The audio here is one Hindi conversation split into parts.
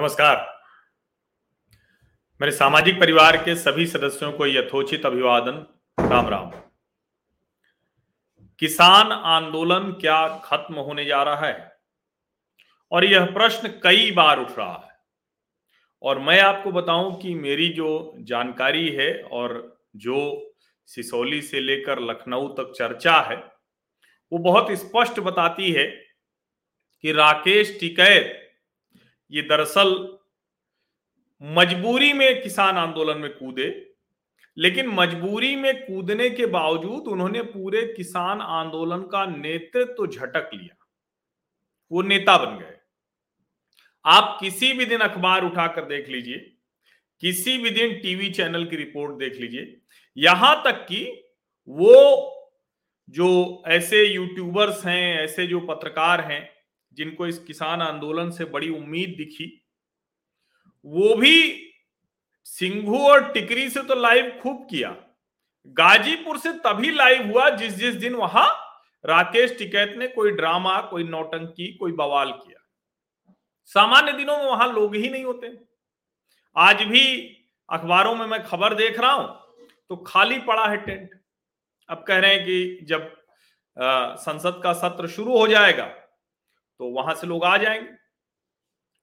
नमस्कार। मेरे सामाजिक परिवार के सभी सदस्यों को यथोचित अभिवादन, राम राम। किसान आंदोलन क्या खत्म होने जा रहा है? और यह प्रश्न कई बार उठ रहा है। और मैं आपको बताऊँ कि मेरी जो जानकारी है और जो सिसोली से लेकर लखनऊ तक चर्चा है, वो बहुत स्पष्ट बताती है कि राकेश टिकैत ये दरअसल मजबूरी में किसान आंदोलन में कूदे, लेकिन मजबूरी में कूदने के बावजूद उन्होंने पूरे किसान आंदोलन का नेतृत्व तो झटक लिया। वो नेता बन गए। आप किसी भी दिन अखबार उठाकर देख लीजिए, किसी भी दिन टीवी चैनल की रिपोर्ट देख लीजिए, यहाँ तक कि वो जो ऐसे यूट्यूबर्स हैं, ऐसे जो पत्रकार हैं जिनको इस किसान आंदोलन से बड़ी उम्मीद दिखी, वो भी सिंघू और टिकरी से तो लाइव खूब किया। गाजीपुर से तभी लाइव हुआ जिस जिस दिन वहाँ राकेश टिकैत ने कोई ड्रामा, कोई नौटंकी, कोई बवाल किया। सामान्य दिनों में वहाँ लोग ही नहीं होते। आज भी अखबारों में मैं खबर देख रहा हूँ तो खाली पड़ा है टेंट। अब कह रहे हैं कि जब संसद का सत्र शुरू हो जाएगा तो वहाँ से लोग आ जाएँगे।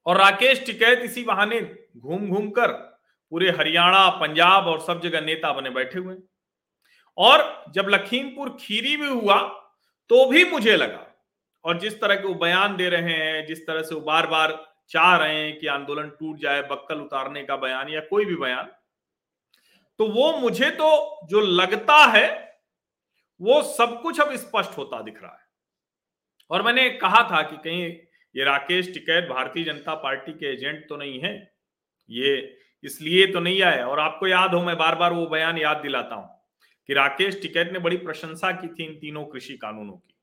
और राकेश टिकैत इसी बहाने घूम घूम कर पूरे हरियाणा, पंजाब और सब जगह नेता बने बैठे हुए और जब लखीमपुर खीरी भी हुआ तो भी मुझे लगा, और जिस तरह के वो बयान दे रहे हैं, जिस तरह से वो बार बार चाह रहे हैं कि आंदोलन टूट जाए, बक्कल उतारने का बयान या कोई भी बयान तो वो मुझे तो जो लगता है, वो सब कुछ अब स्पष्ट होता दिख रहा है। और मैंने कहा था कि कहीं ये राकेश टिकैत भारतीय जनता पार्टी के एजेंट तो नहीं है ये इसलिए तो नहीं आए। और आपको याद हो मैं बार बार वो बयान याद दिलाता हूँ कि राकेश टिकैत ने बड़ी प्रशंसा की थी इन तीनों कृषि कानूनों की।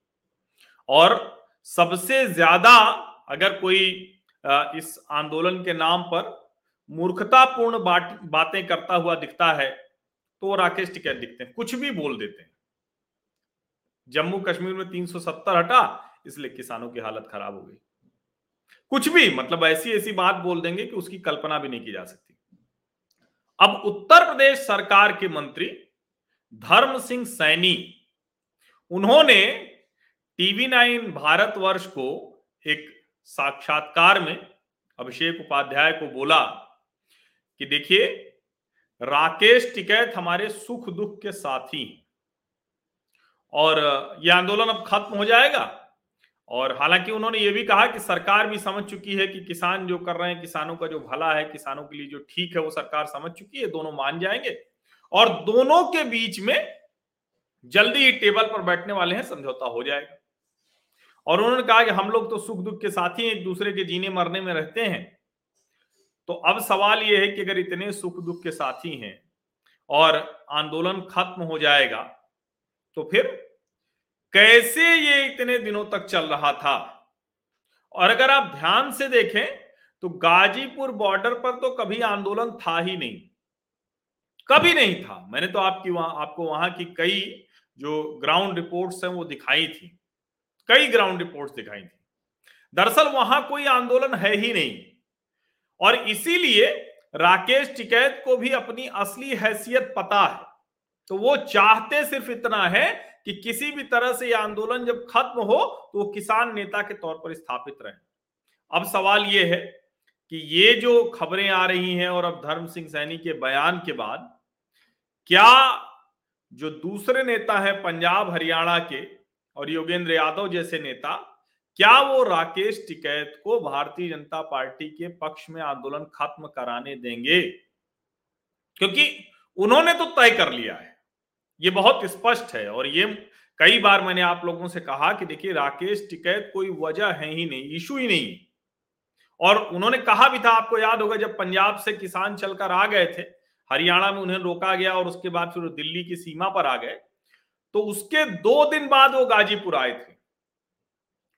और सबसे ज़्यादा अगर कोई इस आंदोलन के नाम पर मूर्खतापूर्ण बात, बातें करता हुआ दिखता है तो वो राकेश टिकैत दिखते हैं। कुछ भी बोल देते हैं। जम्मू कश्मीर में 370 हटा इसलिए किसानों की हालत खराब हो गई। कुछ भी मतलब ऐसी ऐसी बात बोल देंगे कि उसकी कल्पना भी नहीं की जा सकती। अब उत्तर प्रदेश सरकार के मंत्री धर्म सिंह सैनी, उन्होंने टीवी नाइन भारतवर्ष को एक साक्षात्कार में अभिषेक उपाध्याय को बोला कि देखिए, राकेश टिकैत हमारे सुख दुख के साथी और यह आंदोलन अब खत्म हो जाएगा। और हालाँकि उन्होंने ये भी कहा कि सरकार भी समझ चुकी है कि किसान जो कर रहे हैं, किसानों का जो भला है, किसानों के लिए जो ठीक है, वो सरकार समझ चुकी है, दोनों मान जाएँगे। और दोनों के बीच में जल्दी ही टेबल पर बैठने वाले हैं, समझौता हो जाएगा। और उन्होंने कहा कि हम लोग तो सुख दुख के साथ ही एक दूसरे के जीने मरने में रहते हैं। तो अब सवाल यह है कि अगर इतने सुख दुख के साथी हैं और आंदोलन खत्म हो जाएगा तो फिर कैसे ये इतने दिनों तक चल रहा था? और अगर आप ध्यान से देखें तो गाजीपुर बॉर्डर पर तो कभी आंदोलन था ही नहीं। कभी नहीं था। मैंने तो आपकी वहाँ, आपको वहाँ की कई जो ग्राउंड रिपोर्ट्स हैं वो दिखाई थी। कई ग्राउंड रिपोर्ट्स दिखाई थी। दरअसल वहाँ कोई आंदोलन है ही नहीं। और इसीलिए राकेश टिकैत को भी अपनी असली हैसियत पता है। तो वो चाहते सिर्फ़ इतना है कि किसी भी तरह से यह आंदोलन जब खत्म हो तो वो किसान नेता के तौर पर स्थापित रहे। अब सवाल ये है कि ये जो खबरें आ रही हैं और अब धर्म सिंह सैनी के बयान के बाद, क्या जो दूसरे नेता है पंजाब, हरियाणा के और योगेंद्र यादव जैसे नेता, क्या वो राकेश टिकैत को भारतीय जनता पार्टी के पक्ष में आंदोलन खत्म कराने देंगे? क्योंकि उन्होंने तो तय कर लिया है। ये बहुत स्पष्ट है और ये कई बार मैंने आप लोगों से कहा कि देखिए, राकेश, टिकैत कोई वजह है ही नहीं इशू ही नहीं। और उन्होंने कहा भी था, आपको याद होगा जब पंजाब से किसान चलकर आ गए थे, हरियाणा में उन्हें रोका गया और उसके बाद फिर दिल्ली की सीमा पर आ गए तो उसके दो दिन बाद वो गाजीपुर आए थे।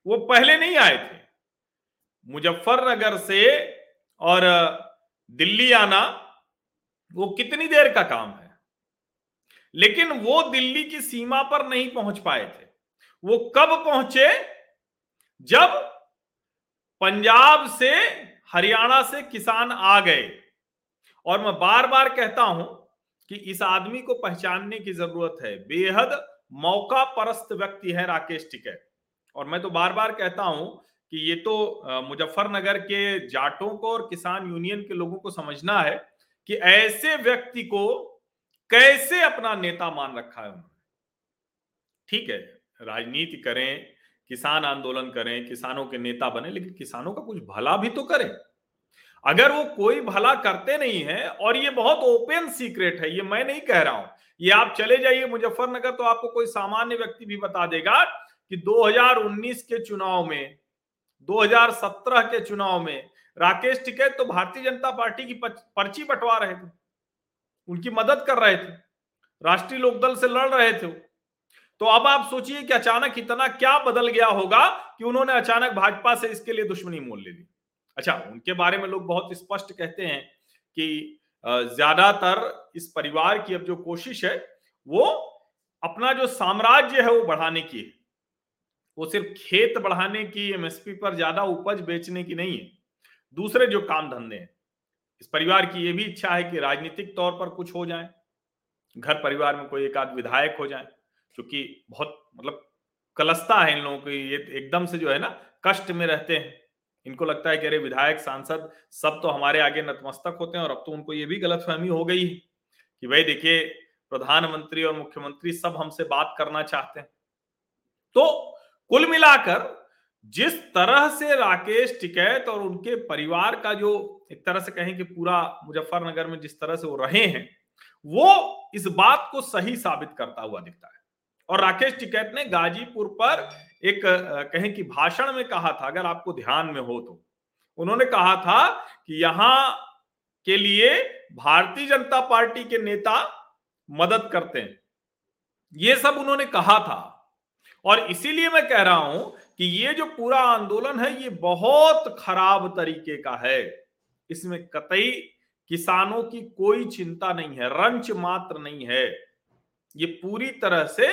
वो पहले नहीं आए थे। मुजफ्फरनगर से और दिल्ली आना, वो कितनी देर का काम है? लेकिन वो दिल्ली की सीमा पर नहीं पहुँच पाए थे। वो कब पहुँचे? जब पंजाब से हरियाणा से किसान आ गए। और मैं बार बार कहता हूँ कि इस आदमी को पहचानने की ज़रूरत है। बेहद मौका परस्त व्यक्ति है राकेश टिकैत। और मैं तो बार बार कहता हूँ कि ये तो मुजफ्फरनगर के जाटों को और किसान यूनियन के लोगों को समझना है कि ऐसे व्यक्ति को कैसे अपना नेता मान रखा है उन्होंने? ठीक है, राजनीति करें, किसान आंदोलन करें, किसानों के नेता बने, लेकिन किसानों का कुछ भला भी तो करें। अगर वो कोई भला करते नहीं है, और ये बहुत ओपन सीक्रेट है, ये मैं नहीं कह रहा हूँ, ये आप चले जाइए मुजफ्फरनगर तो आपको कोई सामान्य व्यक्ति भी बता देगा कि 2019 के चुनाव में 2017 के चुनाव में राकेश टिकैत तो भारतीय जनता पार्टी की पर्ची बंटवा रहे थे। उनकी मदद कर रहे थे। राष्ट्रीय लोकदल से लड़ रहे थे तो अब आप सोचिए कि अचानक इतना क्या बदल गया होगा कि उन्होंने अचानक भाजपा से इसके लिए दुश्मनी मोल ले ली। अच्छा उनके बारे में लोग बहुत स्पष्ट कहते हैं कि ज़्यादातर इस परिवार की अब जो कोशिश है, वो अपना जो साम्राज्य है वो बढ़ाने की है। वो सिर्फ़ खेत बढ़ाने की, एमएसपी पर ज़्यादा उपज बेचने की नहीं है। दूसरे जो काम धंधे हैं इस परिवार की ये भी इच्छा है कि राजनीतिक तौर पर कुछ हो जाए, घर परिवार में कोई एक आध विधायक हो जाए क्योंकि बहुत मतलब कलस्ता है इन लोगों को, ये एकदम से जो है ना, कष्ट में रहते हैं। इनको लगता है कि अरे विधायक, सांसद सब तो हमारे आगे नतमस्तक होते हैं और अब तो उनको ये भी गलतफहमी हो गई है कि भाई देखिए, प्रधानमंत्री और मुख्यमंत्री सब हमसे बात करना चाहते हैं। तो कुल मिलाकर जिस तरह से राकेश टिकैत और उनके परिवार का जो एक तरह से कहें कि पूरा मुजफ्फरनगर में जिस तरह से वो रहे हैं, वो इस बात को सही साबित करता हुआ दिखता है। और राकेश टिकैत ने गाजीपुर पर एक कहें कि भाषण में कहा था, अगर आपको ध्यान में हो तो। उन्होंने कहा था कि यहाँ के लिए भारतीय जनता पार्टी के नेता मदद करते हैं। ये सब उन्होंने कहा था। और इसीलिए मैं कह रहा हूँ कि ये जो पूरा आंदोलन है, ये बहुत खराब तरीके का है। इसमें कतई किसानों की कोई चिंता नहीं है, रंच मात्र नहीं है। ये पूरी तरह से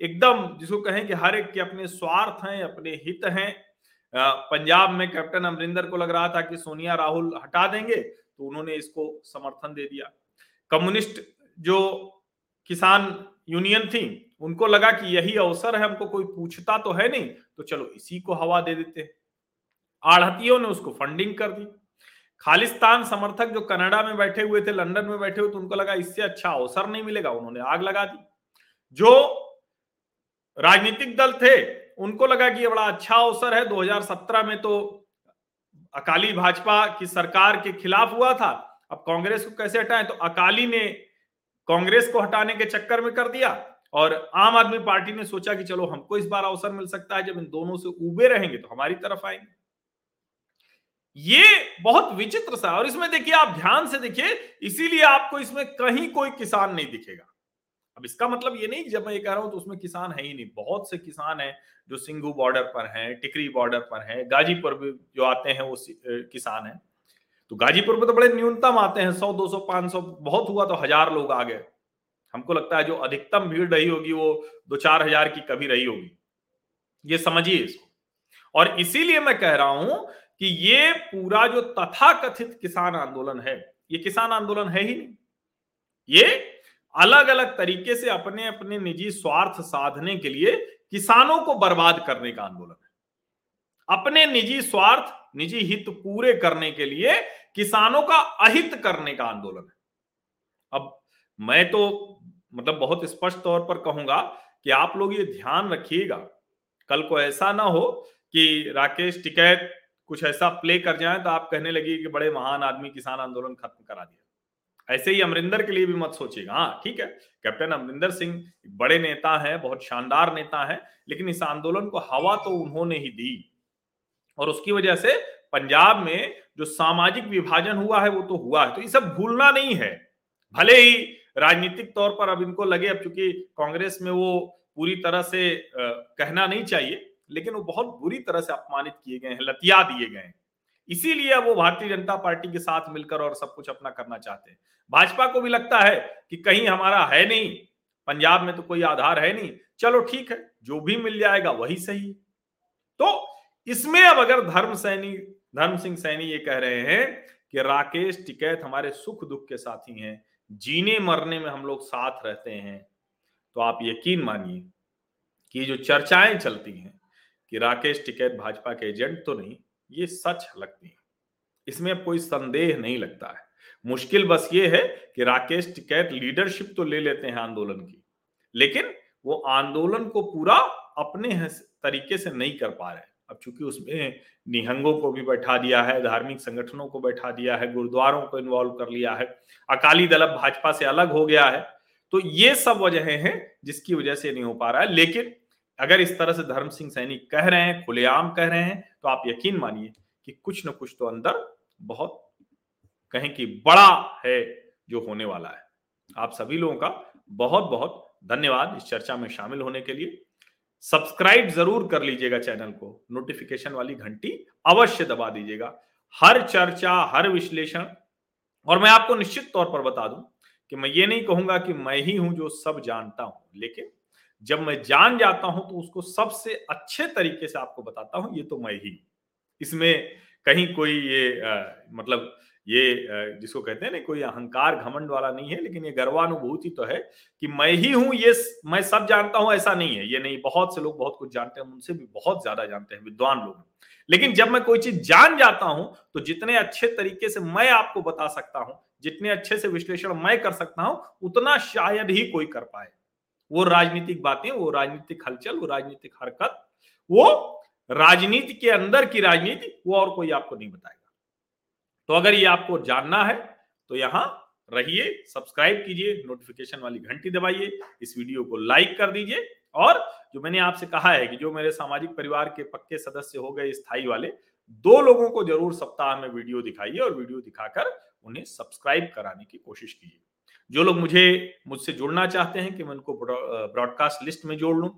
एकदम जिसको कहें कि हर एक के अपने स्वार्थ हैं, अपने हित हैं। पंजाब में कैप्टन अमरिंदर को लग रहा था कि सोनिया, राहुल हटा देंगे तो उन्होंने इसको समर्थन दे दिया। कम्युनिस्ट जो किसान यूनियन थी, उनको लगा कि यही अवसर है, हमको कोई पूछता तो है नहीं तो चलो इसी को हवा दे देते। आढ़तियों ने उसको फंडिंग कर दी। खालिस्तान समर्थक जो कनाडा में बैठे हुए थे, लंदन में बैठे हुए तो उनको लगा इससे अच्छा अवसर नहीं मिलेगा, उन्होंने आग लगा दी। जो राजनीतिक दल थे, उनको लगा कि ये बड़ा अच्छा अवसर है 2017 में तो अकाली भाजपा की सरकार के खिलाफ हुआ था, अब कांग्रेस को कैसे हटाएँ? तो अकाली ने कांग्रेस को हटाने के चक्कर में कर दिया और आम आदमी पार्टी ने सोचा कि चलो हमको इस बार अवसर मिल सकता है, जब इन दोनों से उबे रहेंगे तो हमारी तरफ़ आएँगे। ये बहुत विचित्र सा और इसमें देखिए, आप ध्यान से देखिए, इसीलिए आपको इसमें कहीं कोई किसान नहीं दिखेगा। अब इसका मतलब ये नहीं जब मैं ये कह रहा हूँ तो उसमें किसान है ही नहीं, बहुत से किसान हैं जो सिंघू बॉर्डर पर हैं, टिकरी बॉर्डर पर हैं, गाजीपुर जो आते हैं वो किसान हैं। तो गाजीपुर में तो बड़े न्यूनतम आते हैं, सौ, दो सौ, पाँच सौ, बहुत हुआ तो हज़ार लोग आ गए। हमको लगता है जो अधिकतम भीड़ रही होगी वो दो चार हज़ार की कभी रही होगी। ये समझिए इसको। और इसीलिए मैं कह रहा हूँ कि ये पूरा जो तथा कथित किसान आंदोलन है, ये किसान आंदोलन है ही नहीं। ये अलग अलग तरीके से अपने अपने निजी स्वार्थ साधने के लिए किसानों को बर्बाद करने का आंदोलन है। अपने निजी स्वार्थ, निजी हित पूरे करने के लिए किसानों का अहित करने का आंदोलन है। अब मैं तो मतलब बहुत स्पष्ट तौर पर कहूँगा कि आप लोग ये ध्यान रखिएगा। कल को ऐसा ना हो कि राकेश टिकैत कुछ ऐसा प्ले कर जाए तो आप कहने लगे कि बड़े महान आदमी किसान आंदोलन खत्म करा दिया। ऐसे ही अमरिंदर के लिए भी मत सोचिएगा। हाँ ठीक है, कैप्टन अमरिंदर सिंह बड़े नेता हैं, बहुत शानदार नेता हैं, लेकिन इस आंदोलन को हवा तो उन्होंने ही दी और उसकी वजह से पंजाब में जो सामाजिक विभाजन हुआ है, वो तो हुआ है। तो ये सब भूलना नहीं है। भले ही राजनीतिक तौर पर अब इनको लगे, अब चूँकि कांग्रेस में वो पूरी तरह से कहना नहीं चाहिए, लेकिन वो बहुत बुरी तरह से अपमानित किए गए हैं, लतिया दिए गए हैं। इसीलिए वो भारतीय जनता पार्टी के साथ मिलकर और सब कुछ अपना करना चाहते हैं। भाजपा को भी लगता है कि कहीं हमारा है नहीं, पंजाब में तो कोई आधार है नहीं। चलो ठीक है, जो भी मिल जाएगा वही सही तो इसमें अब अगर धर्म सैनी धर्म सिंह सैनी ये कह रहे हैं कि राकेश टिकैत हमारे सुख दुख के साथी हैं, जीने मरने में हम लोग साथ रहते हैं। तो आप यकीन मानिए कि जो चर्चाएँ चलती हैं कि राकेश टिकैत भाजपा के एजेंट तो नहीं, ये सच लगती है। इसमें कोई संदेह नहीं लगता है। मुश्किल बस ये है कि राकेश टिकैत लीडरशिप तो ले लेते हैं आंदोलन की, लेकिन वो आंदोलन को पूरा अपने तरीके से नहीं कर पा रहे अब चूँकि उसमें निहंगों को भी बैठा दिया है, धार्मिक संगठनों को बैठा दिया है, गुरुद्वारों को इन्वॉल्व कर लिया है, अकाली दल अब भाजपा से अलग हो गया है तो ये सब वजह हैं जिसकी वजह से नहीं हो पा रहा है। लेकिन अगर इस तरह से धर्म सिंह सैनी कह रहे हैं, खुलेआम कह रहे हैं तो आप यकीन मानिए कि कुछ ना कुछ तो अंदर बहुत कहें कि बड़ा है जो होने वाला है। आप सभी लोगों का बहुत बहुत धन्यवाद इस चर्चा में शामिल होने के लिए। सब्सक्राइब ज़रूर कर लीजिएगा चैनल को। नोटिफिकेशन वाली घंटी अवश्य दबा दीजिएगा। हर चर्चा हर विश्लेषण और मैं आपको निश्चित तौर पर बता दूँ कि मैं ये नहीं कहूँगा कि मैं ही हूँ जो सब जानता हूँ लेकिन जब मैं जान जाता हूँ तो उसको सबसे अच्छे तरीके से आपको बताता हूँ ये तो मैं ही इसमें कहीं कोई ये आ, मतलब ये जिसको कहते हैं ना, कोई अहंकार घमंड वाला नहीं है, लेकिन ये गर्वानुभूति तो है कि मैं ही हूँ, ये मैं सब जानता हूँ, ऐसा नहीं है। ये नहीं, बहुत से लोग बहुत कुछ जानते हैं उनसे भी बहुत ज़्यादा जानते हैं, विद्वान लोग। लेकिन जब मैं कोई चीज़ जान जाता हूँ तो जितने अच्छे तरीके से मैं आपको बता सकता हूँ, जितने अच्छे से विश्लेषण मैं कर सकता हूँ, उतना शायद ही कोई कर पाए। वो राजनीतिक बातें, वो राजनीतिक हलचल, वो राजनीतिक हरकत, वो राजनीति के अंदर की राजनीति, वो और कोई आपको नहीं बताएगा। तो अगर ये आपको जानना है तो यहाँ रहिए सब्सक्राइब कीजिए नोटिफिकेशन वाली घंटी दबाइए, इस वीडियो को लाइक कर दीजिए। और जो मैंने आपसे कहा है कि जो मेरे सामाजिक परिवार के पक्के सदस्य हो गए स्थायी वाले, दो लोगों को ज़रूर सप्ताह में वीडियो दिखाइए और वीडियो दिखाकर उन्हें सब्सक्राइब कराने की कोशिश कीजिए। जो लोग मुझे, मुझसे जुड़ना चाहते हैं कि मैं उनको ब्रॉडकास्ट लिस्ट में जोड़ लूँ,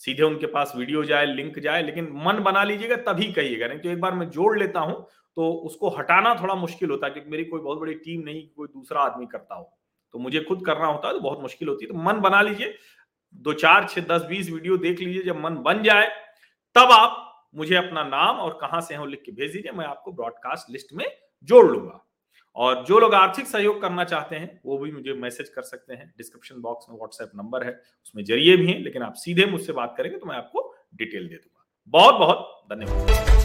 सीधे उनके पास वीडियो जाए लिंक जाए, लेकिन मन बना लीजिएगा तभी कहिएगा, नहीं तो एक बार मैं जोड़ लेता हूँ तो उसको हटाना थोड़ा मुश्किल होता है क्योंकि मेरी कोई बहुत बड़ी टीम नहीं, कोई दूसरा आदमी करता हो। तो मुझे खुद करना होता है तो बहुत मुश्किल होती है। तो मन बना लीजिए, दो चार, छह, दस, बीस वीडियो देख लीजिए, जब मन बन जाए, तब आप मुझे अपना नाम और कहाँ से हो लिख के भेज दीजिए, मैं आपको ब्रॉडकास्ट लिस्ट में जोड़ लूँगा। और जो लोग आर्थिक सहयोग करना चाहते हैं, वो भी मुझे मैसेज कर सकते हैं। डिस्क्रिप्शन बॉक्स में व्हाट्सएप नंबर है, उसमें ज़रिए भी हैं, लेकिन आप सीधे मुझसे बात करेंगे तो मैं आपको डिटेल दे दूँगा। बहुत बहुत धन्यवाद।